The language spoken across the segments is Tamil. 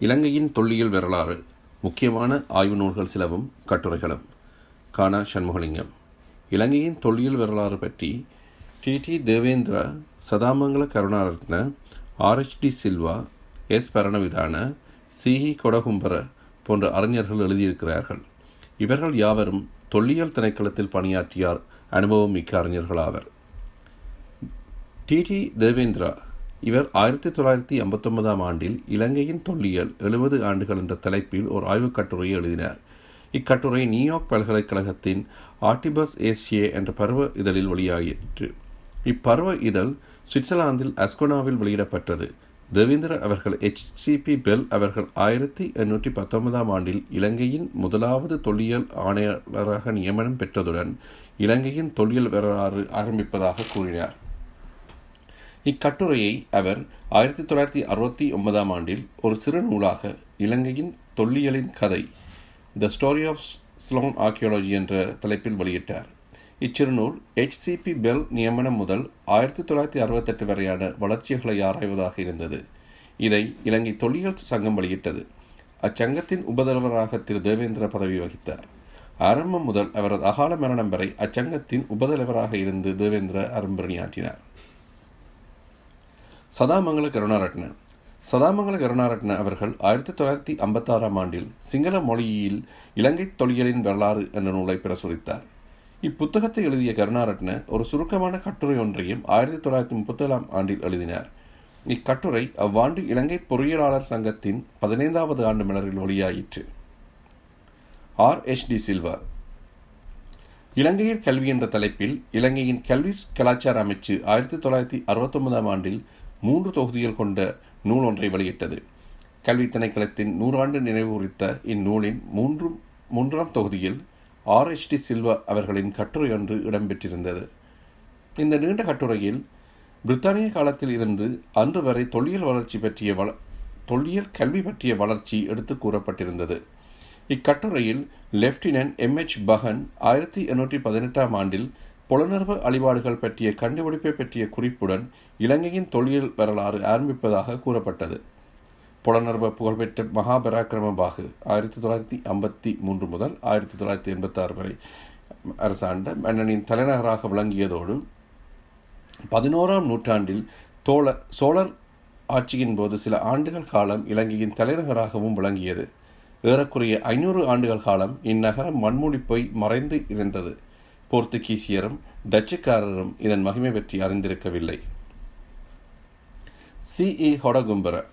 இலங்கையின் தொல்லியல் வரலாறு முக்கியமான ஆய்வு நூல்கள் சிலவும் கட்டுரைகளும். காண சண்முகலிங்கம். இலங்கையின் தொல்லியல் வரலாறு பற்றி D. D. Devendra Sadamangala Karunaratne RHD Silva S. Paranavitana Sahi Godakumbura போன்ற அறிஞர்கள் எழுதியிருக்கிறார்கள். இவர்கள் யாவரும் தொல்லியல் திணைக்களத்தில் பணியாற்றியார் அனுபவம் மிக்க அறிஞர்கள் ஆவர் டி. டி. தேவேந்திரா இவர் ஆயிரத்தி தொள்ளாயிரத்தி ஐம்பத்தொன்பதாம் ஆண்டில் இலங்கையின் தொல்லியல் எழுபது ஆண்டுகள் என்ற தலைப்பில் ஒரு ஆய்வுக் கட்டுரையை எழுதினார். இக்கட்டுரை நியூயார்க் பல்கலைக்கழகத்தின் ஆர்டிபஸ் ஏசியே என்ற பருவ இதழில் வெளியாகிற்று இப்பருவ இதழ் சுவிட்சர்லாந்தில் அஸ்கோனாவில் வெளியிடப்பட்டது. தேவேந்திர அவர்கள் எச்சிபி பெல் அவர்கள் ஆயிரத்தி எண்ணூற்றி பத்தொன்பதாம் ஆண்டில் இலங்கையின் முதலாவது தொல்லியல் ஆணையாளராக நியமனம் பெற்றதுடன் இலங்கையின் தொல்லியல் வரலாறு ஆரம்பிப்பதாக கூறினார். இக்கட்டுரையை அவர் ஆயிரத்தி தொள்ளாயிரத்தி அறுபத்தி ஒன்பதாம் ஆண்டில் ஒரு சிறு நூலாக இலங்கையின் தொல்லியலின் கதை the story of Ceylon archaeology என்ற தலைப்பில் வெளியிட்டார். இச்சிறுநூல் ஹெச்சிபி பெல் நியமனம் முதல் ஆயிரத்தி தொள்ளாயிரத்தி அறுபத்தெட்டு வரையான வளர்ச்சிகளை ஆராய்வதாக இருந்தது. இதை இலங்கை தொல்லியல் சங்கம் வெளியிட்டது. அச்சங்கத்தின் உபதலைவராக திரு தேவேந்திர பதவி வகித்தார். ஆரம்பம் முதல் அவரது அகால மரணம் வரை அச்சங்கத்தின் உபதலைவராக இருந்து தேவேந்திர அரும்பணியாற்றினார் சதாமங்கல கருணாரட்ன. சதாமங்கல கருணாரட்ன அவர்கள் ஆயிரத்தி தொள்ளாயிரத்தி ஐம்பத்தாறாம் ஆண்டில் சிங்கள மொழியில் இலங்கை தொழிலின் வரலாறு என்ற நூலை பிரசுரித்தார். இப்புத்தகத்தை எழுதிய கருணாரட்ன ஒரு சுருக்கமான கட்டுரை ஒன்றையும் ஆயிரத்தி தொள்ளாயிரத்தி முப்பத்தேழாம் ஆண்டில் எழுதினார். இக்கட்டுரை அவ்வாண்டு இலங்கை பொறியியலாளர் சங்கத்தின் பதினைந்தாவது ஆண்டு மலரில் ஒளியாயிற்று. ஆர். எச். டி. சில்வா. இலங்கையில் கல்வி என்ற தலைப்பில் இலங்கையின் கல்வி கலாச்சார அமைச்சு ஆயிரத்தி தொள்ளாயிரத்தி அறுபத்தொன்பதாம் ஆண்டில் மூன்று தொகுதிகள் கொண்ட நூல் ஒன்றை வெளியிட்டது. கல்வி திணைக்களத்தின் நூறாண்டு நினைவு குறித்த இந்நூலின் மூன்று மூன்றாம் தொகுதியில் ஆர். எச். டி. சில்வா அவர்களின் கட்டுரை ஒன்று இடம்பெற்றிருந்தது. இந்த நீண்ட கட்டுரையில் பிரித்தானிய காலத்தில் இருந்து அன்று வரை தொல்லியல் வளர்ச்சி பற்றிய வள தொல்லியல் கல்வி பற்றிய வளர்ச்சி எடுத்து கூறப்பட்டிருந்தது. இக்கட்டுரையில் லெப்டினன்ட் எம். எச். பகன் ஆயிரத்தி எண்ணூற்றி பதினெட்டாம் ஆண்டில் புலனர்வு அழிபாடுகள் பற்றிய கண்டுபிடிப்பை பற்றிய குறிப்புடன் இலங்கையின் தொழில் வரலாறு ஆரம்பிப்பதாக கூறப்பட்டது. புலனர்வ புகழ்பெற்ற மகாபராக்கிரம பாகு ஆயிரத்தி தொள்ளாயிரத்தி ஐம்பத்தி மூன்று முதல் ஆயிரத்தி தொள்ளாயிரத்தி எண்பத்தாறு வரை அரசாண்ட மன்னனின் தலைநகராக விளங்கியதோடு பதினோராம் நூற்றாண்டில் தோழர் சோழர் ஆட்சியின் போது சில ஆண்டுகள் காலம் இலங்கையின் தலைநகராகவும் விளங்கியது. ஏறக்குறைய ஐநூறு ஆண்டுகள் காலம் இந்நகரம் மண்மூடி போய் மறைந்து இருந்தது. போர்த்துகீசியரும் டச்சுக்காரரும் இதன் மகிமை பற்றி அறிந்திருக்கவில்லை. சிஇ ஹொடகும்பர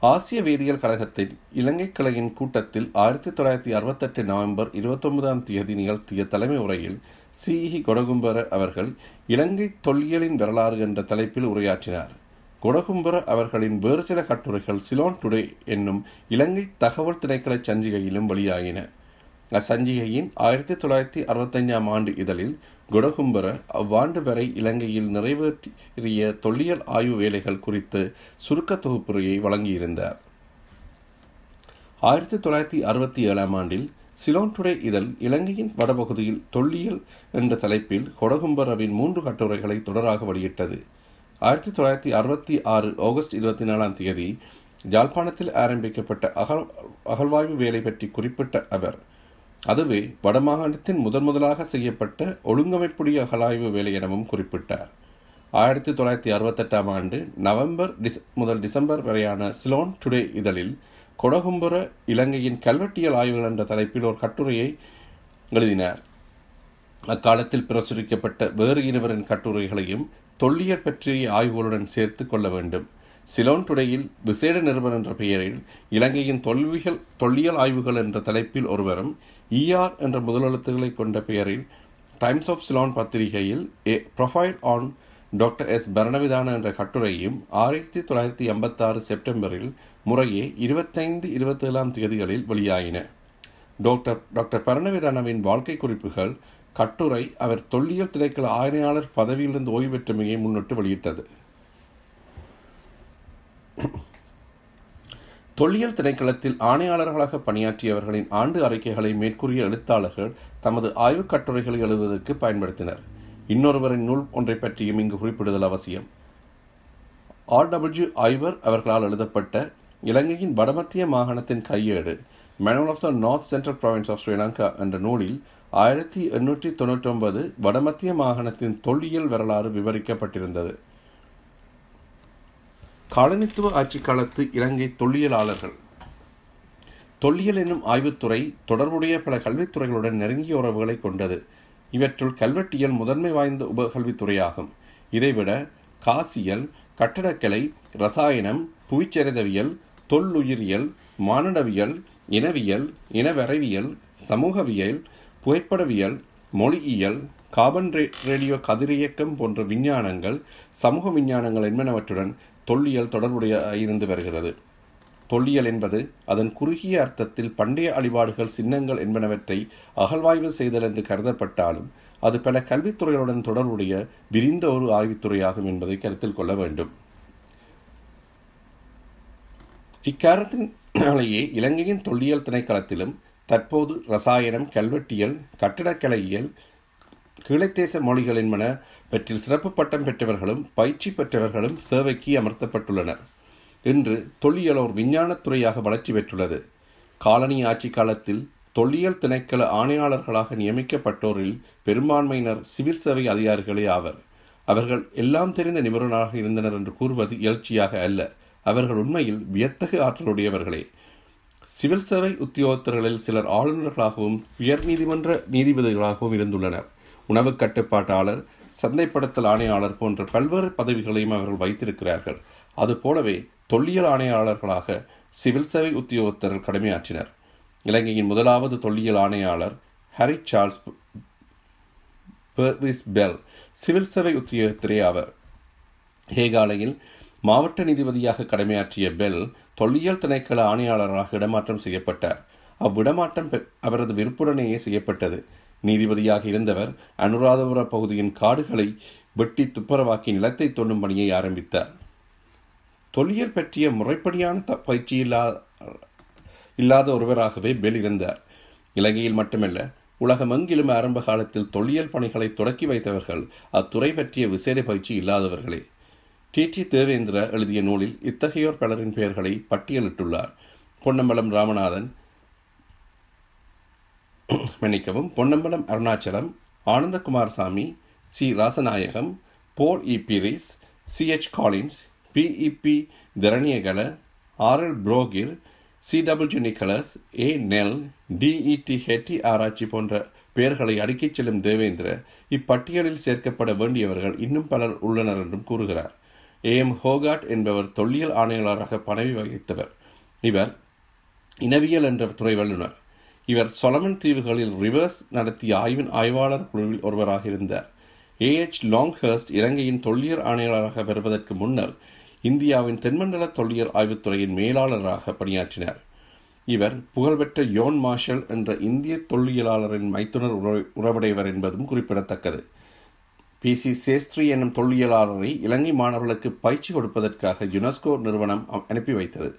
ஆசிய வேதியியல் கழகத்தின் இலங்கை கிளையின் கூட்டத்தில் ஆயிரத்தி தொள்ளாயிரத்தி அறுபத்தெட்டு நவம்பர் இருபத்தொன்பதாம் தேதி நிகழ்த்திய தலைமை உரையில் சிஇ கொடகும்பர அவர்கள் இலங்கை தொல்லியலின் வரலாறு என்ற தலைப்பில் உரையாற்றினார். கொடகும்பர அவர்களின் வேறு சில கட்டுரைகள் சிலோன் டுடே என்னும் இலங்கை தகவல் திணைக்கள சஞ்சிகையிலும் வெளியாகின. சஞ்சிகையின் ஆயிரத்தி தொள்ளாயிரத்தி அறுபத்தஞ்சாம் ஆண்டு இதழில் குடகும்பர அவ்வாண்டு வரை இலங்கையில் நிறைவேற்றிய தொல்லியல் ஆய்வு வேலைகள் குறித்து சுருக்க தொகுப்புரையை வழங்கியிருந்தார். ஆயிரத்தி தொள்ளாயிரத்தி அறுபத்தி ஏழாம் ஆண்டில் சிலோன் டுடே இதழ் இலங்கையின் வடபகுதியில் தொல்லியல் என்ற தலைப்பில் கொடகும்பரவின் மூன்று கட்டுரைகளை தொடராக வெளியிட்டது. ஆயிரத்தி தொள்ளாயிரத்தி அறுபத்தி ஆறு ஆகஸ்ட் இருபத்தி நாலாம் தேதி ஜாழ்ப்பாணத்தில் ஆரம்பிக்கப்பட்ட அகல் அகழ்வாய்வு வேலை பற்றி குறிப்பிட்ட அவர் அதுவே வடமாகாணத்தின் முதன் முதலாக செய்யப்பட்ட ஒழுங்கமைப்புடைய அகலாய்வு வேலை எனவும் குறிப்பிட்டார். ஆயிரத்தி தொள்ளாயிரத்தி அறுபத்தெட்டாம் ஆண்டு நவம்பர் டிஸ் முதல் டிசம்பர் வரையான சிலோன் டுடே இதழில் கொடகும்புர இலங்கையின் கல்வெட்டியல் ஆய்வுகள் என்ற தலைப்பில் ஒரு கட்டுரையை எழுதினார். அக்காலத்தில் பிரசுரிக்கப்பட்ட வேறு இருவரின் கட்டுரைகளையும் தொல்லியல் பற்றிய ஆய்வுகளுடன் சேர்த்து கொள்ள வேண்டும். சிலோன் டுடேயில் விசேட நிறுவனம் என்ற பெயரில் இலங்கையின் தொல்விகள் தொல்லியல் ஆய்வுகள் என்ற தலைப்பில் ஒருவரும் இஆர் என்ற முதலெழுத்துக்களை கொண்ட பெயரில் டைம்ஸ் ஆஃப் சிலோன் பத்திரிகையில் a profile on doctor S Paranavitana என்ற கட்டுரையும் ஆயிரத்தி தொள்ளாயிரத்தி எண்பத்தாறு செப்டம்பரில் முறையே இருபத்தைந்து இருபத்தேழாம் தேதிகளில் வெளியாயின. டாக்டர் டாக்டர் பரணவிதானவின் வாழ்க்கை குறிப்புகள் கட்டுரை அவர் தொல்லியல் திணைக்கள ஆணையாளர் பதவியிலிருந்து ஓய்வு பெற்றமையை முன்னிட்டு வெளியிட்டது. தொல்லியல் திணைக்களத்தில் ஆணையாளர்களாக பணியாற்றியவர்களின் ஆண்டு அறிக்கைகளை மேற்கூறிய எழுத்தாளர்கள் தமது ஆய்வுக் கட்டுரைகளை எழுதுவதற்கு பயன்படுத்தினர். இன்னொருவரின் நூல் ஒன்றை பற்றியும் இங்கு குறிப்பிடுதல் அவசியம். ஆர். டபிள்யூ. ஐவர் அவர்களால் எழுதப்பட்ட இலங்கையின் வடமத்திய மாகாணத்தின் கையேடு manual of the north central province of Sri Lanka என்ற நூலில் ஆயிரத்தி எண்ணூற்றி தொண்ணூற்றொன்பது வடமத்திய மாகாணத்தின் தொல்லியல் வரலாறு விவரிக்கப்பட்டிருந்தது. காலனித்துவ ஆட்சி காலத்து இலங்கை தொல்லியலாளர்கள். தொல்லியல் என்னும் ஆய்வுத்துறை தொடர்புடைய பல கல்வித்துறைகளுடன் நெருங்கிய உறவுகளை கொண்டது. இவற்றுள் கல்வெட்டியல் முதன்மை வாய்ந்த உபகல்வித்துறையாகும். இதைவிட காசியல் கட்டடக்கலை ரசாயனம் புவிச்சரிதவியல் தொல்லுயிரியல் மானுடவியல் இனவியல் இனவரைவியல் சமூகவியல் புகைப்படவியல் மொழியியல் கார்பன் ரேடியோ கதிரியக்கம் போன்ற விஞ்ஞானங்கள் சமூக விஞ்ஞானங்கள் என்பனவற்றுடன் தொல்லியல் தொடர்புடைய இருந்து வருகிறது. தொல்லியல் என்பது அதன் குறுகிய அர்த்தத்தில் பண்டைய அழிபாடுகள் சின்னங்கள் என்பனவற்றை அகழ்வாய்வு செய்தல் என்று கருதப்பட்டாலும் அது பல கல்வித்துறைகளுடன் தொடர்புடைய விரிந்த ஒரு ஆய்வுத்துறையாகும் என்பதை கருத்தில் கொள்ள வேண்டும். இக்காரணத்தினாலேயே இலங்கையின் தொல்லியல் திணைக்களத்திலும் தற்போது ரசாயனம் கல்வெட்டியல் கட்டடக்கலையியல் கீழைத்தேச மொழிகள் என்பனவற்றில் சிறப்பு பட்டம் பெற்றவர்களும் பயிற்சி பெற்றவர்களும் சேவைக்கு அமர்த்தப்பட்டுள்ளனர். இன்று தொல்லியலோர் விஞ்ஞானத்துறையாக வளர்ச்சி பெற்றுள்ளது. காலனி ஆட்சி காலத்தில் தொல்லியல் திணைக்கள ஆணையாளர்களாக நியமிக்கப்பட்டோரில் பெரும்பான்மையினர் சிவில் சேவை அதிகாரிகளே ஆவர். அவர்கள் எல்லாம் தெரிந்த நிபுணராக இருந்தனர் என்று கூறுவது எழுச்சியாக அல்ல. அவர்கள் உண்மையில் வியத்தகு ஆற்றலுடையவர்களே. சிவில் சேவை உத்தியோகத்தர்களில் சிலர் ஆளுநர்களாகவும் உயர் நீதிமன்ற நீதிபதிகளாகவும் இருந்துள்ளனர். உணவு கட்டுப்பாட்டாளர் சந்தைப்படுத்தல் ஆணையாளர் போன்ற பல்வேறு பதவிகளையும் அவர்கள் வைத்திருக்கிறார்கள். அதுபோலவே தொல்லியல் ஆணையாளர்களாக சிவில் சேவை உத்தியோகத்தர்கள் கடமையாற்றினர். இலங்கையின் முதலாவது தொல்லியல் ஆணையாளர் Harry Charles Purvis Bell civil சேவை உத்தியோகத்திரே ஆவர். ஹேகாலையில் மாவட்ட நீதிபதியாக கடமையாற்றிய பெல் தொல்லியல் திணைக்கள ஆணையாளராக இடமாற்றம் செய்யப்பட்டார். அவ்விடமாற்றம் அவரது விருப்புடனேயே செய்யப்பட்டது. நீதிபதியாக இருந்தவர் அனுராதபுர பகுதியின் காடுகளை வெட்டி துப்புரவாக்கி நிலத்தை தோண்டும் பணியை ஆரம்பித்தார். தொல்லியல் பற்றிய முறைப்படியான பயிற்சி இல்லா இல்லாத ஒருவராகவே பெல் இருந்தார் இலங்கையில் மட்டுமல்ல உலகமெங்கிலும் ஆரம்ப காலத்தில் தொல்லியல் பணிகளை தொடக்கி வைத்தவர்கள் அத்துறை பற்றிய விசேட பயிற்சி இல்லாதவர்களே. டி. டி. தேவேந்திர எழுதிய நூலில் இத்தகையோர் பலரின் பெயர்களை பட்டியலிட்டுள்ளார். பொன்னம்பலம் ராமநாதன் மன்னிக்கவும். Ponnambalam Arunachalam Ananda Coomaraswamy C. Rasanayagam Paul E. Pieris C H Collins P E P Deraniyagala R L Brohier C. W. Nicholas A. Nell D E T ஹெட்டி ஆராய்ச்சி போன்ற பெயர்களை அடுக்கிச் செல்லும் தேவேந்திர இப்பட்டியலில் சேர்க்கப்பட வேண்டியவர்கள் இன்னும் பலர் உள்ளனர் என்றும் கூறுகிறார். ஏ. எம். ஹோகாட் என்பவர் தொல்லியல் ஆணையாளராக பதவி வகித்தவர். இவர் இனவியல் என்ற துறை வல்லுநர். இவர் சொலமன் தீவுகளில் ரிவர்ஸ் நடத்திய ஆய்வின் ஆய்வாளர் குழுவில் ஒருவராக இருந்தார். ஏஹெச் லாங்ஹர்ஸ்ட் இலங்கையின் தொல்லியல் ஆணையாளராக வருவதற்கு முன்னர் இந்தியாவின் தென்மண்டல தொல்லியல் ஆய்வுத்துறையின் மேலாளராக பணியாற்றினார். இவர் புகழ்பெற்ற யோன் மார்ஷல் என்ற இந்திய தொல்லியலாளரின் மைத்துனர் உறவுடையவர் என்பதும் குறிப்பிடத்தக்கது. பி. சி. சேஸ்திரி என்னும் தொல்லியலாளரை இலங்கை மாணவர்களுக்கு பயிற்சி கொடுப்பதற்காக யுனெஸ்கோ நிறுவனம் அனுப்பி வைத்தது.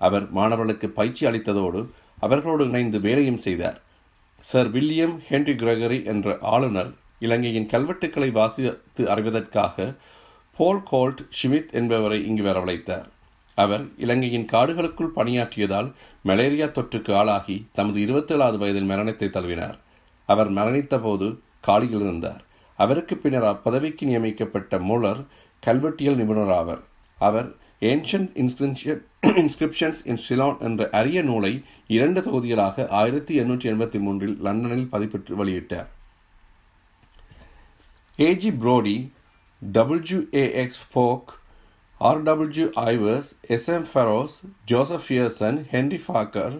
அவர் மாணவர்களுக்கு பயிற்சி அளித்ததோடு அவர்களோடு இணைந்து வேலையும் செய்தார். சர் வில்லியம் ஹென்ரி கிரகரி என்ற ஆளுநர் இலங்கையின் கல்வெட்டுக்களை வாசித்து அறிவதற்காக போல் கோல்ட் ஷிமித் என்பவரை இங்கு வரவழைத்தார். அவர் இலங்கையின் காடுகளுக்குள் பணியாற்றியதால் மலேரியா தொற்றுக்கு ஆளாகி தமது இருபத்தேழாவது வயதில் மரணத்தை தழுவினார். அவர் மரணித்த போது காலியில் இருந்தார். அவருக்கு பின்னர் அப்பதவிக்கு நியமிக்கப்பட்ட மூலர் கல்வெட்டியல் நிபுணர் ஆவர் அவர் ஏன்ஷன்ட் இன்ஸ்கிரிப்ஷன் இன்ஸ்கிரிப்ஷன்ஸ் இன் ஷிலான் என்ற அரிய நூலை இரண்டு தொகுதிகளாக ஆயிரத்தி எண்ணூற்றி எண்பத்தி மூன்றில் லண்டனில் பதிப்பிட்டு வெளியிட்டார். A G Brodie W A X Fock R W Ievers S M Ferros Joseph Pearson Henry ஃபாக்கர்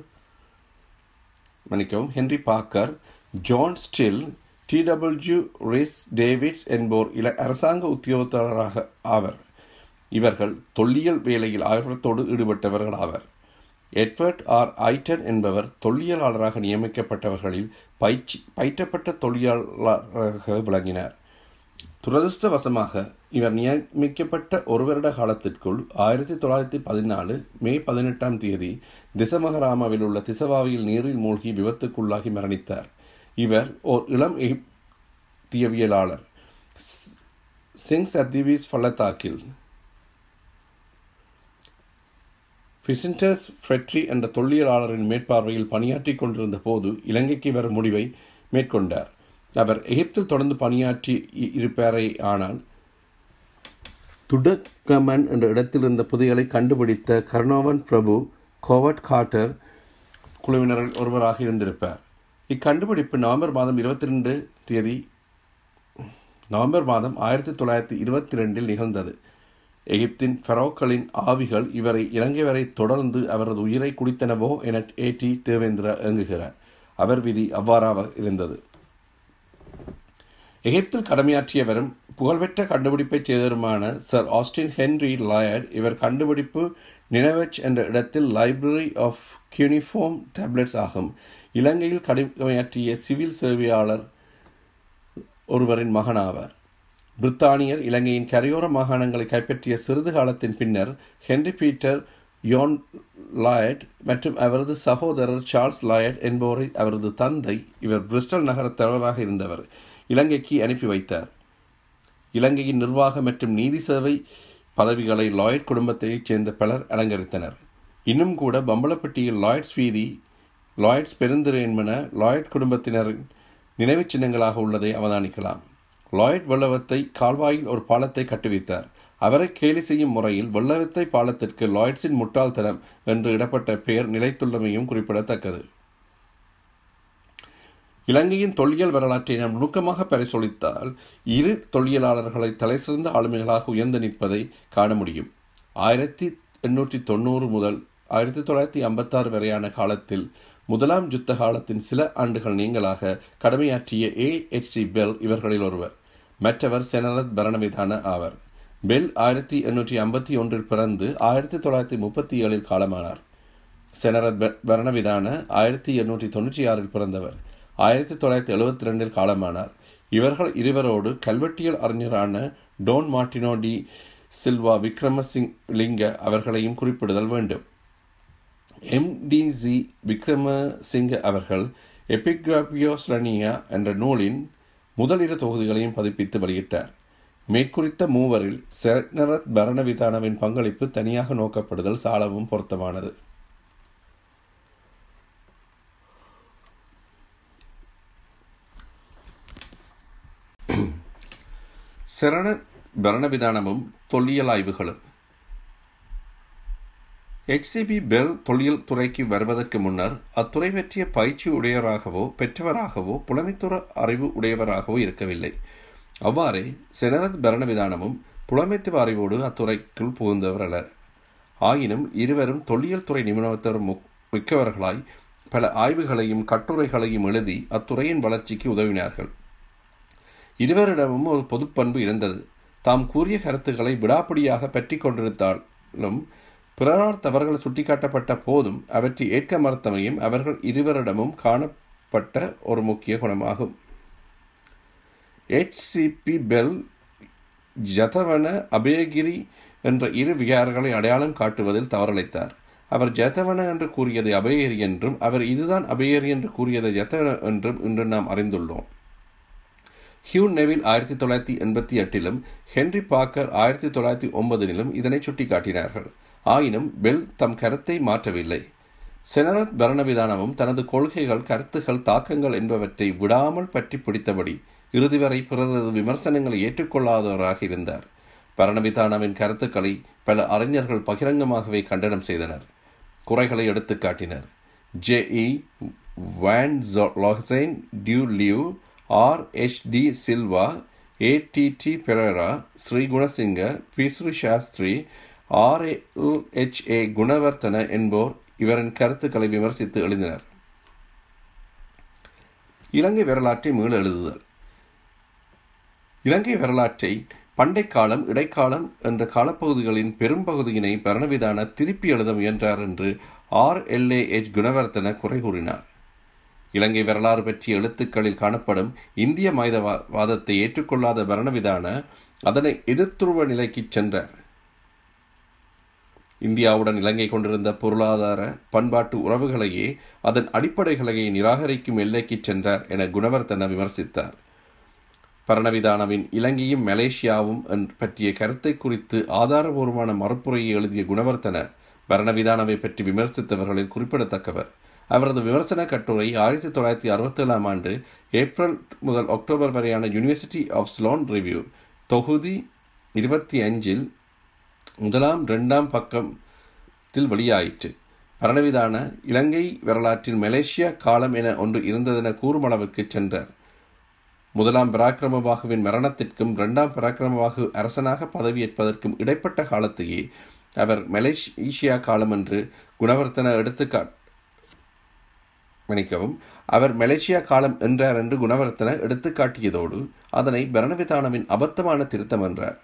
மன்னிக்கவும் Henry Parker John Still T W Rhys Davids என்போர் இல அரசாங்க உத்தியோகத்தராக ஆவர். இவர்கள் தொல்லியல் வேலையில் ஆர்வத்தோடு ஈடுபட்டவர்கள் ஆவர் எட்வர்ட் ஆர் ஐட்டன் என்பவர் தொல்லியலாளராக நியமிக்கப்பட்டவர்களில் பயிற்சி பயிற்றப்பட்ட தொல்லியலாளராக விளங்கினார். துரதிருஷ்டவசமாக இவர் நியமிக்கப்பட்ட ஒரு வருட காலத்திற்குள் ஆயிரத்தி தொள்ளாயிரத்தி பதினாலு மே பதினெட்டாம் தேதி திசமகராமாவில் உள்ள திசவாவியில் நீரில் மூழ்கி விபத்துக்குள்ளாகி மரணித்தார். இவர் ஓர் இளம் எகிப்தியவியலாளர். சிங்ஸ் சத்திவிஸ் பள்ளத்தாக்கில் பிசிண்டர்ஸ் ஃபெட்ரி என்ற தொல்லியலாளரின் மேற்பார்வையில் பணியாற்றி கொண்டிருந்த போது இலங்கைக்கு வரும் முடிவை மேற்கொண்டார். அவர் எகிப்தில் தொடர்ந்து பணியாற்றி இருப்பாரே ஆனால் துடக்கமன் என்ற இடத்தில் இருந்த புதையலை கண்டுபிடித்த கர்னோவன் பிரபு கோவட் காட்டர் குழுவினரில் ஒருவராக இருந்திருப்பார். இக்கண்டுபிடிப்பு நவம்பர் மாதம் இருபத்தி ரெண்டு தேதி நவம்பர் மாதம் ஆயிரத்தி தொள்ளாயிரத்தி இருபத்தி ரெண்டில் நிகழ்ந்தது. எகிப்தின் ஃபெரோக்களின் ஆவிகள் இவரை இலங்கை வரை தொடர்ந்து அவரது உயிரை குடித்தனவோ என ஏடி தேவேந்திர இயங்குகிறார். அவர் விதி அவ்வாறாக இருந்தது. எகிப்தில் கடமையாற்றியவரும் புகழ்பெற்ற கண்டுபிடிப்பைச் செய்தவருமான சர் ஆஸ்டின் ஹென்ரி லாயர்ட் இவர் கண்டுபிடிப்பு நினவெச் என்ற இடத்தில் லைப்ரரி ஆஃப் கியூனிஃபார்ம் டேப்லெட்ஸ் ஆகும். இலங்கையில் கடமையாற்றிய சிவில் சேவையாளர் ஒருவரின் மகனாவார். பிரித்தானியர் இலங்கையின் கரையோர மாகாணங்களை கைப்பற்றிய சிறிது காலத்தின் பின்னர் ஹென்றி பீட்டர் யோன் லாயட் மற்றும் அவரது சகோதரர் சார்ல்ஸ் லாயட் என்பவரை அவரது தந்தை இவர் பிரிஸ்டல் நகர தலைவராக இருந்தவர் இலங்கைக்கு அனுப்பி வைத்தார். இலங்கையின் நிர்வாக மற்றும் நீதி சேவை பதவிகளை லாயட் குடும்பத்தைச் சேர்ந்த பலர் அலங்கரித்தனர். இன்னும் கூட பம்பளப்பட்டியில் லாய்ட்ஸ் வீதி லாய்ட்ஸ் பெருந்திரு என்பன லாய்ட் குடும்பத்தினரின் நினைவுச் சின்னங்களாக உள்ளதை அவதானிக்கலாம். லாய்ட் வெள்ளவத்தை கால்வாயில் ஒரு பாலத்தை கட்டுவித்தார். அவரை கேலி செய்யும் முறையில் வெள்ளவத்தை பாலத்திற்கு லாய்ட்ஸின் முட்டாள்தனம் என்று இடப்பட்ட பெயர் நிலைத்துள்ளமையும் குறிப்பிடத்தக்கது. இலங்கையின் தொல்லியல் வரலாற்றை நாம் நுணுக்கமாக பரிசோலித்தால் இரு தொல்லியலாளர்களை தலைசிறந்த ஆளுமைகளாக உயர்ந்து நிற்பதை காண முடியும். ஆயிரத்தி எண்ணூற்றி தொண்ணூறு முதல் ஆயிரத்தி தொள்ளாயிரத்தி ஐம்பத்தாறு வரையான காலத்தில் முதலாம் யுத்த காலத்தின் சில ஆண்டுகள் நீங்களாக கடமையாற்றிய ஏ. எச். சி. பெல் இவர்களில் ஒருவர். மற்றவர் செனரத் பரணவிதான ஆவர். பெல் ஆயிரத்தி எண்ணூற்றி ஐம்பத்தி ஒன்றில் பிறந்து ஆயிரத்தி தொள்ளாயிரத்தி முப்பத்தி ஏழில் காலமானார். செனரத் பெ- பரணவிதான ஆயிரத்தி எண்ணூற்றி தொண்ணூற்றி ஆறில் பிறந்தவர். ஆயிரத்தி தொள்ளாயிரத்தி எழுபத்தி ரெண்டில் காலமானார். இவர்கள் இருவரோடு கல்வெட்டியல் அறிஞரான டோன் மார்டினோ டி சில்வா விக்ரமசிங் லிங்க அவர்களையும் குறிப்பிடுதல் வேண்டும். எம்டிசி விக்ரமசிங்க அவர்கள் எபிகிராபியோஸ் ரனியா என்ற நூலின் முதலிரு தொகுதிகளையும் பதிப்பித்து வெளியிட்டார். மேற்குறித்த மூவரில் செனரத் பரணவிதானவின் பங்களிப்பு தனியாக நோக்கப்படுதல் சாலவும் பொருத்தமானது. சரண பரணவிதானமும் தொல்லியல் ஆய்வுகளும். எச்சிபி பெல் தொல்லியல் துறைக்கு வருவதற்கு முன்னர் அத்துறை பற்றிய பயிற்சி உடையவராகவோ பெற்றவராகவோ புலமைத்துற அறிவு உடையவராகவோ இருக்கவில்லை. அவ்வாறே செனரத் பரணவிதானமும் புலமைத்துவ அறிவோடு அத்துறைக்குள் புகுந்தவர் அல்லர். ஆயினும் இருவரும் தொல்லியல் துறை நிபுணத்தர் மு- மிக்கவர்களாய் பல ஆய்வுகளையும் கட்டுரைகளையும் எழுதி அத்துறையின் வளர்ச்சிக்கு உதவினார்கள். இருவரிடமும் ஒரு பொதுப்பண்பு இருந்தது. தாம் கூறிய கருத்துக்களை விடாப்பிடியாக பற்றி கொண்டிருந்தாலும் பிறரால் தவறுகள் சுட்டிக்காட்டப்பட்ட போதும் அவற்றை ஏற்க மறுத்தமையும் அவர்கள் இருவரிடமும் காணப்பட்ட ஒரு முக்கிய குணமாகும். ஹெச்சிபி பெல் ஜதவன அபயகிரி என்ற இரு விகாரங்களை அடையாளம் காட்டுவதில் தவறளித்தார் அவர் ஜதவன என்று கூறியதை அபயகிரி என்றும் அவர் இதுதான் அபயகிரி என்று கூறியதை ஜதவன என்றும் இன்று நாம் அறிந்துள்ளோம். ஹியூ நெவில் ஆயிரத்தி தொள்ளாயிரத்தி எண்பத்தி எட்டிலும் ஹென்றி பாக்கர் ஆயிரத்தி தொள்ளாயிரத்தி ஒன்பதிலும் இதனை சுட்டிக்காட்டினார்கள். ஆயினும் பெல் தம் கருத்தை மாற்றவில்லை. செனரத் பரணவிதானமும் தனது கொள்கைகள் கருத்துகள் தாக்கங்கள் என்பவற்றை விடாமல் பற்றி பிடித்தபடி இறுதி வரை பிறரது விமர்சனங்களை ஏற்றுக்கொள்ளாதவராக இருந்தார். பரணவிதானவின் கருத்துக்களை பல அறிஞர்கள் பகிரங்கமாகவே கண்டனம் செய்தனர். குறைகளை எடுத்து காட்டினர். J. E. Van de Leeuw R. H. De. Silva A. D. D. Perera Sri Gunasinghe பிஸ்ரு Sastri R H A Gunawardana என்போர் இவரின் கருத்துக்களை விமர்சித்து எழுதினர். இலங்கை வரலாற்றை மீள எழுதுதல். இலங்கை வரலாற்றை பண்டைக்காலம் இடைக்காலம் என்ற காலப்பகுதிகளின் பெரும்பகுதியினை பரணவிதான திருப்பி எழுத முயன்றார் என்று ஆர் எல்ஏ எச் குணவர்த்தன குறை கூறினார். இலங்கை வரலாறு பற்றிய எழுத்துக்களில் காணப்படும் இந்திய மனிதவா- வாதத்தை ஏற்றுக்கொள்ளாத பரணவிதான அதனை எதிர்த்துருவ நிலைக்கு சென்றார். இந்தியாவுடன் இலங்கை கொண்டிருந்த பொருளாதார பண்பாட்டு உறவுகளையே அதன் அடிப்படைகளையே நிராகரிக்கும் எல்லைக்கு சென்றார் என குணவர்த்தன விமர்சித்தார். பரணவிதானவின் இலங்கையும் மலேசியாவும் பற்றிய கருத்தை குறித்து ஆதாரபூர்வமான மறுப்புரையை எழுதிய குணவர்த்தன பரணவிதானவை பற்றி விமர்சித்தவர்களில் குறிப்பிடத்தக்கவர். அவரது விமர்சன கட்டுரை ஆயிரத்தி தொள்ளாயிரத்தி அறுபத்தேழாம் ஆண்டு ஏப்ரல் முதல் அக்டோபர் வரையான யூனிவர்சிட்டி ஆஃப் ஸ்லோன் ரிவ்யூ தொகுதி இருபத்தி அஞ்சில் முதலாம் இரண்டாம் பக்கத்தில் வெளியாயிற்று. பரணவிதான இலங்கை வரலாற்றில் மலேசியா காலம் என ஒன்று இருந்ததென கூறும் அளவுக்கு சென்றார். முதலாம் பராக்கிரமபாகுவின் மரணத்திற்கும் இரண்டாம் பராக்கிரமபாகு அரசனாக பதவியேற்பதற்கும் இடைப்பட்ட காலத்தையே அவர் மலேசியா காலம் என்று குணவர்த்தன எடுத்துக்கா மன்னிக்கவும் அவர் மலேசியா காலம் என்றார் என்று குணவர்த்தன எடுத்துக்காட்டியதோடு அதனை பரணவிதானவின் அபத்தமான திருத்தம் என்றார்.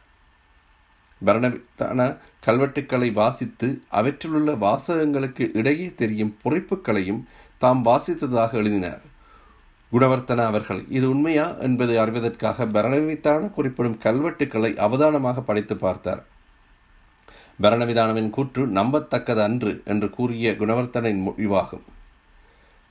பரணவிதான கல்வெட்டுக்களை வாசித்து அவற்றிலுள்ள வாசகங்களுக்கு இடையே தெரியும் பொறிப்புகளையும் தாம் வாசித்ததாக எழுதினார். குணவர்த்தன அவர்கள் இது உண்மையா? என்பதை அறிவதற்காக பரணவித்தான குறிப்பிடும் கல்வெட்டுக்களை அவதானமாக படித்து பார்த்தார். பரணவிதானவின் கூற்று நம்பத்தக்கது அன்று என்று கூறிய குணவர்த்தனின் முடிவாகும்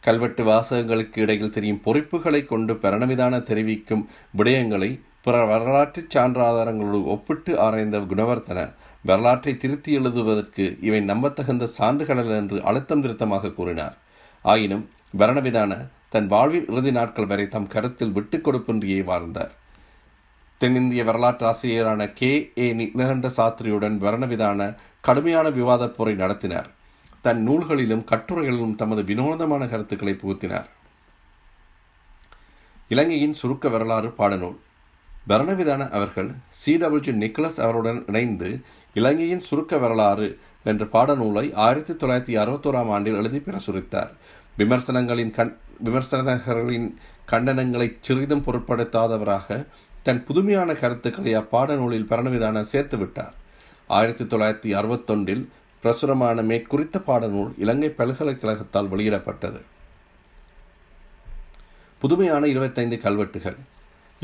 கல்வெட்டு வாசகங்களுக்கு இடையில் தெரியும் பொறிப்புகளை கொண்டு பரணவிதான தெரிவிக்கும் விடயங்களை பிற வரலாற்று சான்றாதாரங்களோடு ஒப்பிட்டு ஆராய்ந்த குணவர்த்தன வரலாற்றை திருத்தி எழுதுவதற்கு இவை நம்பத்தகுந்த சான்றுகள் என்று அழுத்தம் திருத்தமாக கூறினார். ஆயினும் வரணவிதான தன் வாழ்வின் இறுதி நாட்கள் வரை தம் கருத்தில் விட்டுக் கொடுப்பின்றியே வாழ்ந்தார். தென்னிந்திய வரலாற்று ஆசிரியரான கே. ஏ. நிகண்ட சாத்திரியுடன் வரணவிதான கடுமையான விவாதப் போரை நடத்தினார். தன் நூல்களிலும் கட்டுரைகளிலும் தமது வினோதமான கருத்துக்களை புகுத்தினார். இலங்கையின் சுருக்க வரலாறு பாடநூல். பரணவிதான அவர்கள் சி டபிள்யூ நிக்கலஸ் அவருடன் இணைந்து இலங்கையின் சுருக்க வரலாறு என்ற பாடநூலை ஆயிரத்தி தொள்ளாயிரத்தி அறுபத்தோராம் ஆண்டில் எழுதி பிரசுரித்தார். விமர்சனங்களின் கண் விமர்சனர்களின் கண்டனங்களை சிறிதும் பொருட்படுத்தாதவராக தன் புதுமையான கருத்துக்களை அப்பாடநூலில் பரணவிதான சேர்த்து விட்டார். ஆயிரத்தி தொள்ளாயிரத்தி அறுபத்தொன்றில் பிரசுரமான மேற்குறித்த பாடநூல் இலங்கை பல்கலைக்கழகத்தால் வெளியிடப்பட்டது. புதுமையான இருபத்தைந்து கல்வெட்டுகள்.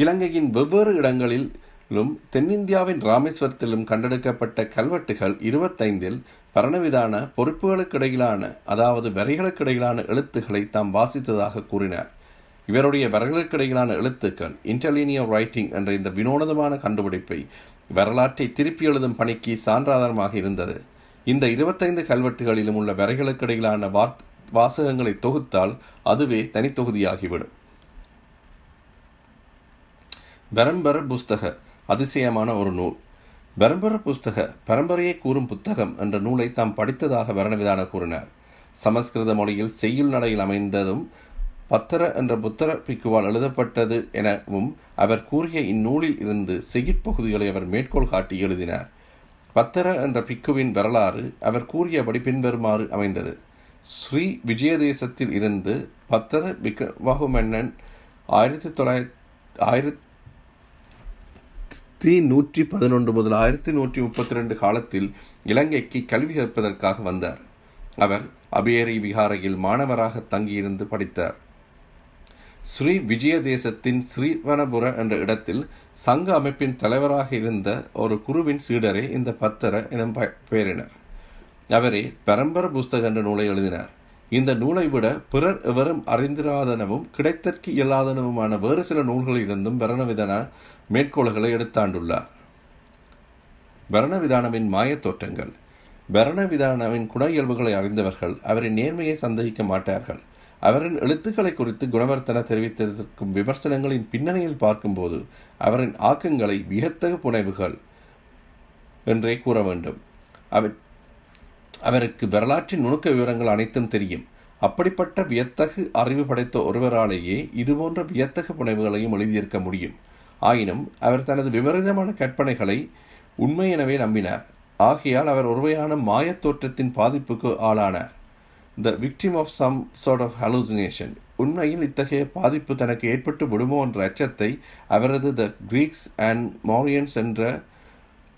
இலங்கையின் வெவ்வேறு இடங்களிலும் தென்னிந்தியாவின் ராமேஸ்வரத்திலும் கண்டெடுக்கப்பட்ட கல்வெட்டுகள் இருபத்தைந்தில் பரணவிதான பொறுப்புகளுக்கிடையிலான அதாவது வரிகளுக்கிடையிலான எழுத்துக்களை தாம் வாசித்ததாக கூறினார். இவருடைய வரிகளுக்கிடையிலான எழுத்துக்கள் இன்டர்லீனியர் ரைட்டிங் என்ற இந்த வினோதமான கண்டுபிடிப்பை வரலாற்றை திருப்பி எழுதும் பணிக்கு சான்றாதாரமாக இருந்தது. இந்த இருபத்தைந்து கல்வெட்டுகளிலும் உள்ள வரைகளுக்கிடையிலான வார்த் வாசகங்களை தொகுத்தால் அதுவே தனித்தொகுதியாகிவிடும். பெரம்பர புஸ்தக அதிசயமான ஒரு நூல். பெரம்பர புஸ்தக பரம்பரையை கூறும் புத்தகம் என்ற நூலை தாம் படித்ததாக வரணவிதான கூறினார். சமஸ்கிருத மொழியில் செய்யுள் நடையில் அமைந்ததும் பத்தர என்ற புத்தர பிக்குவால் எழுதப்பட்டது எனவும் அவர் கூறிய இந்நூலில் இருந்து செய்யுட்பகுதிகளை அவர் மேற்கோள் காட்டி எழுதினார். பத்தர என்ற பிக்குவின் வரலாறு அவர் கூறியபடி பின்வருமாறு அமைந்தது. ஸ்ரீ விஜயதேசத்தில் இருந்து பத்தர விக்ரவாகு மன்னன் ஆயிரத்தி தொள்ளாயிரத்தி ஆயிரத்தி நூற்றி பதினொன்று முதல் ஆயிரத்தி நூற்றி முப்பத்தி ரெண்டு காலத்தில் இலங்கைக்கு கல்வி கற்பதற்காக வந்தார். அவர் அபேரி விகாரையில் மாணவராக தங்கியிருந்து படித்தார். ஸ்ரீ விஜயதேசத்தின் ஸ்ரீவனபுர என்ற இடத்தில் சங்க அமைப்பின் தலைவராக இருந்த ஒரு குருவின் சீடரே இந்த பத்தர எனும் பெயரினர். அவரே பரம்பர புஸ்தக என்ற நூலை எழுதினார். இந்த நூலை விட பிறர் எவரும் அறிந்திராதனவும் கிடைத்தற்கு இயலாதனவுமான வேறு சில நூல்களிலிருந்தும் இருந்தும் மேற்கோள்களை எடுத்தாண்டுள்ளார். பரணவிதானவின் மாயத் தோற்றங்கள். பரணவிதானவின் குண இயல்புகளை அறிந்தவர்கள் அவரின் நேர்மையை சந்தேகிக்க மாட்டார்கள். அவரின் எழுத்துக்களை குறித்து குணவர்த்தன தெரிவித்திருக்கும் விமர்சனங்களின் பின்னணியில் பார்க்கும்போது அவரின் ஆக்கங்களை வியத்தகு புனைவுகள் என்றே கூற வேண்டும். அவர் அவருக்கு வரலாற்றின் நுணுக்க விவரங்கள் அனைத்தும் தெரியும். அப்படிப்பட்ட வியத்தகு அறிவு படைத்த ஒருவராலேயே இதுபோன்ற வியத்தகு புனைவுகளையும் எழுதியிருக்க முடியும். ஆயினும் அவர் தனது விபரீதமான கற்பனைகளை உண்மை எனவே நம்பினார். ஆகையால் அவர் ஒருவையான மாயத் தோற்றத்தின் பாதிப்புக்கு ஆளானார். The victim of some sort of hallucination உண்மையில் இத்தகைய பாதிப்பு தனக்கு ஏற்பட்டு விடுமோ என்ற அச்சத்தை அவரது த கிரீக்ஸ் அண்ட் மாரியன்ஸ் என்ற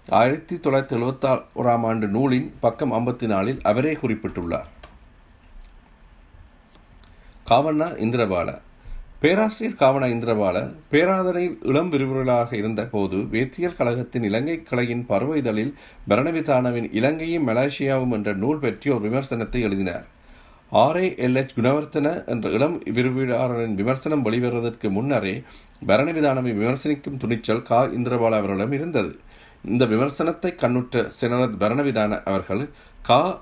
ஆயிரத்தி தொள்ளாயிரத்தி எழுபத்தா ஓராம் ஆண்டு நூலின் பக்கம் ஐம்பத்தி நாலில் அவரே குறிப்பிட்டுள்ளார். காவண்ணா இந்திரபால. பேராசிரியர் காவண இந்திரபால பேராதனையில் இளம் விரிவுரைகளாக இருந்த போது வேத்தியல் கழகத்தின் இலங்கை கலையின் பருவ இதழில் பரணவிதானவின் இலங்கையும் மலேசியாவும் என்ற நூல் பற்றி ஒரு விமர்சனத்தை எழுதினார். ஆர் எல் எச் குணவர்த்தன என்ற இளம் விரிவுரையாளரின் விமர்சனம் வெளிவருவதற்கு முன்னரே பரணவிதானவை விமர்சனிக்கும் துணிச்சல் கா. இந்திரபால அவர்களிடம் இருந்தது. இந்த விமர்சனத்தை கண்ணுற்ற செனரத் பரணவிதான அவர்கள் கா.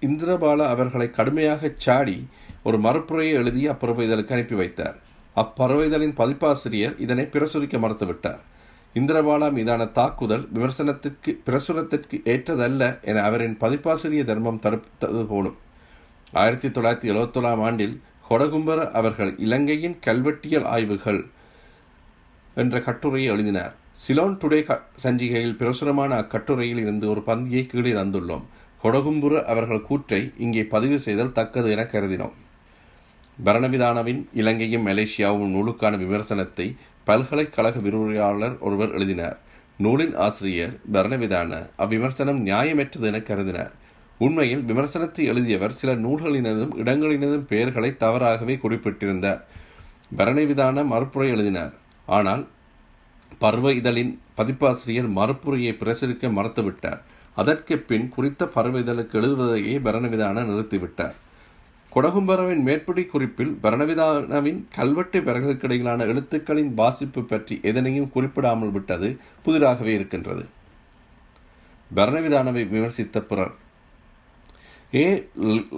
இந்திரபால அவர்களை கடுமையாக சாடி ஒரு மறுப்புரையை எழுதி அப்பறவைதலுக்கு இதழுக்கு அனுப்பி வைத்தார். அப்பறவைதலின் பதிப்பாசிரியர் இதனை பிரசுரிக்க மறுத்துவிட்டார். இந்திரபாலா மீதான தாக்குதல் விமர்சனத்திற்கு பிரசுரத்திற்கு ஏற்றதல்ல என அவரின் பதிப்பாசிரிய தர்மம் தடுத்தது போலும். ஆயிரத்தி தொள்ளாயிரத்தி எழுபத்தொழாம் ஆண்டில் கொடகும்பர அவர்கள் இலங்கையின் கல்வெட்டியல் ஆய்வுகள் என்ற கட்டுரையை எழுதினார். சிலோன் டுடே சஞ்சிகையில் பிரசுரமான அக்கட்டுரையில் இருந்து ஒரு பந்தியை கீழே தந்துள்ளோம். கொடகும்புர அவர்கள் கூற்றை இங்கே பதிவு செய்தல் தக்கது என கருதினோம். பரணவிதானவின் இலங்கையும் மலேசியாவும் நூலுக்கான விமர்சனத்தை பல்கலைக்கழக விரிவுரையாளர் ஒருவர் எழுதினார். நூலின் ஆசிரியர் பரணவிதான அவ்விமர்சனம் நியாயமற்றது என கருதினார். உண்மையில் விமர்சனத்தை எழுதியவர் சில நூல்களினதும் இடங்களினதும் பெயர்களை தவறாகவே குறிப்பிட்டிருந்தார். பரணவிதான மறுப்புரை எழுதினார். ஆனால் பருவ இதழின் பதிப்பாசிரியர் மறுப்புரையை பிரசுரிக்க மறுத்துவிட்டார். அதற்கு பின் குறித்த பருவ இதழுக்கு எழுதுவதையே பரணவிதான நிறுத்திவிட்டார். கொடகும்பரவின் மேற்படி குறிப்பில் பரணவிதானவின் கல்வெட்டு பிறகுக்கிடையிலான எழுத்துக்களின் வாசிப்பு பற்றி எதனையும் குறிப்பிடாமல் விட்டது புதிராகவே இருக்கின்றது. பரணவிதானவை விமர்சித்த பிறர். ஏ.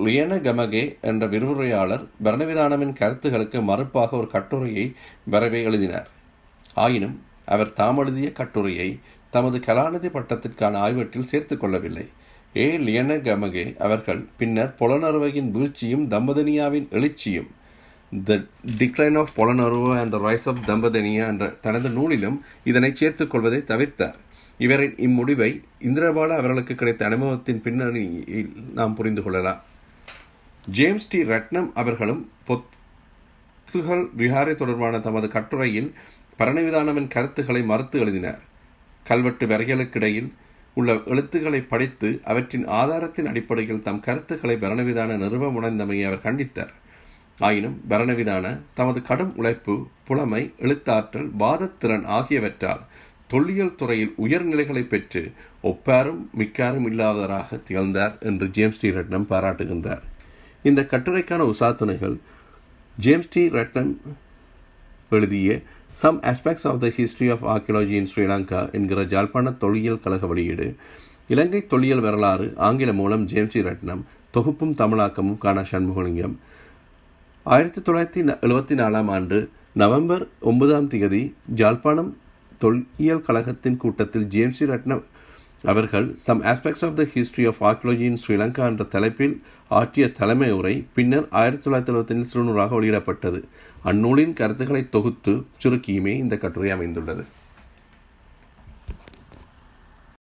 லியன கமகே என்ற விரிவுரையாளர் பரணவிதானவின் கருத்துகளுக்கு மறுப்பாக ஒரு கட்டுரையை வரவே எழுதினார். ஆயினும் அவர் தாம் எழுதிய கட்டுரையை தமது கலாநிதி பட்டத்திற்கான ஆய்வற்றில் சேர்த்துக் கொள்ளவில்லை. ஏ லியன கமகே அவர்கள் பின்னர் பொலனருவையின் வீழ்ச்சியும் தம்பதனியாவின் எழுச்சியும். The decline of Polonnaruwa and the rise of Dambadeniya என்ற தனது நூலிலும் இதனை சேர்த்துக் கொள்வதை தவிர்த்தார். இவரின் இம்முடிவை இந்திரபால அவர்களுக்கு கிடைத்த அனுபவத்தின் பின்னணியில் நாம் புரிந்து கொள்ளலாம். ஜேம்ஸ் டி ரட்னம் அவர்களும் பொத்துகள் விஹாரை தொடர்பான தமது கட்டுரையில் பரணவிதானவின் கருத்துக்களை மறுத்து எழுதினார். கல்வெட்டு வரைகளுக்கிடையில் உள்ள எழுத்துக்களை படித்து அவற்றின் ஆதாரத்தின் அடிப்படையில் தம் கருத்துக்களை பரணவிதான நிறுவ முனைந்தமையை அவர் கண்டித்தார். ஆயினும் பரணவிதான தமது கடும் உழைப்பு புலமை எழுத்தாற்றல் வாதத்திறன் ஆகியவற்றால் தொல்லியல் துறையில் உயர்நிலைகளை பெற்று ஒப்பாரும் மிக்காரும் இல்லாதவராக திகழ்ந்தார் என்று ஜேம்ஸ் டி ரட்னம் பாராட்டுகின்றார். இந்த கட்டுரைக்கான உசாத்துணைகள் ஜேம்ஸ் டி ரட்னம் எழுதிய some aspects of the history of archaeology in Sri Lanka என்கிற ஜாழ்ப்பாண தொல்லியல் கழக வெளியீடு. இலங்கை தொல்லியல் வரலாறு ஆங்கில மூலம் ஜேம்சி ரட்னம் தொகுப்பும் தமிழாக்கமும் காண சண்முகலிங்கம். ஆயிரத்தி தொள்ளாயிரத்தி எழுபத்தி நாலாம் ஆண்டு நவம்பர் ஒன்பதாம் தேதி ஜாழ்ப்பாணம் தொல்லியல் கழகத்தின் கூட்டத்தில் ஜேம்சி ரட்னம் அவர்கள் some aspects of the history of archaeology in Sri Lanka என்ற தலைப்பில் ஆற்றிய தலைமை உரை பின்னர் ஆயிரத்தி தொள்ளாயிரத்தி எழுபத்தி சிறுநூறாக வெளியிடப்பட்டது. அந்நூலின் கருத்துக்களை தொகுத்து சுருக்கியுமே இந்த கட்டுரை அமைந்துள்ளது.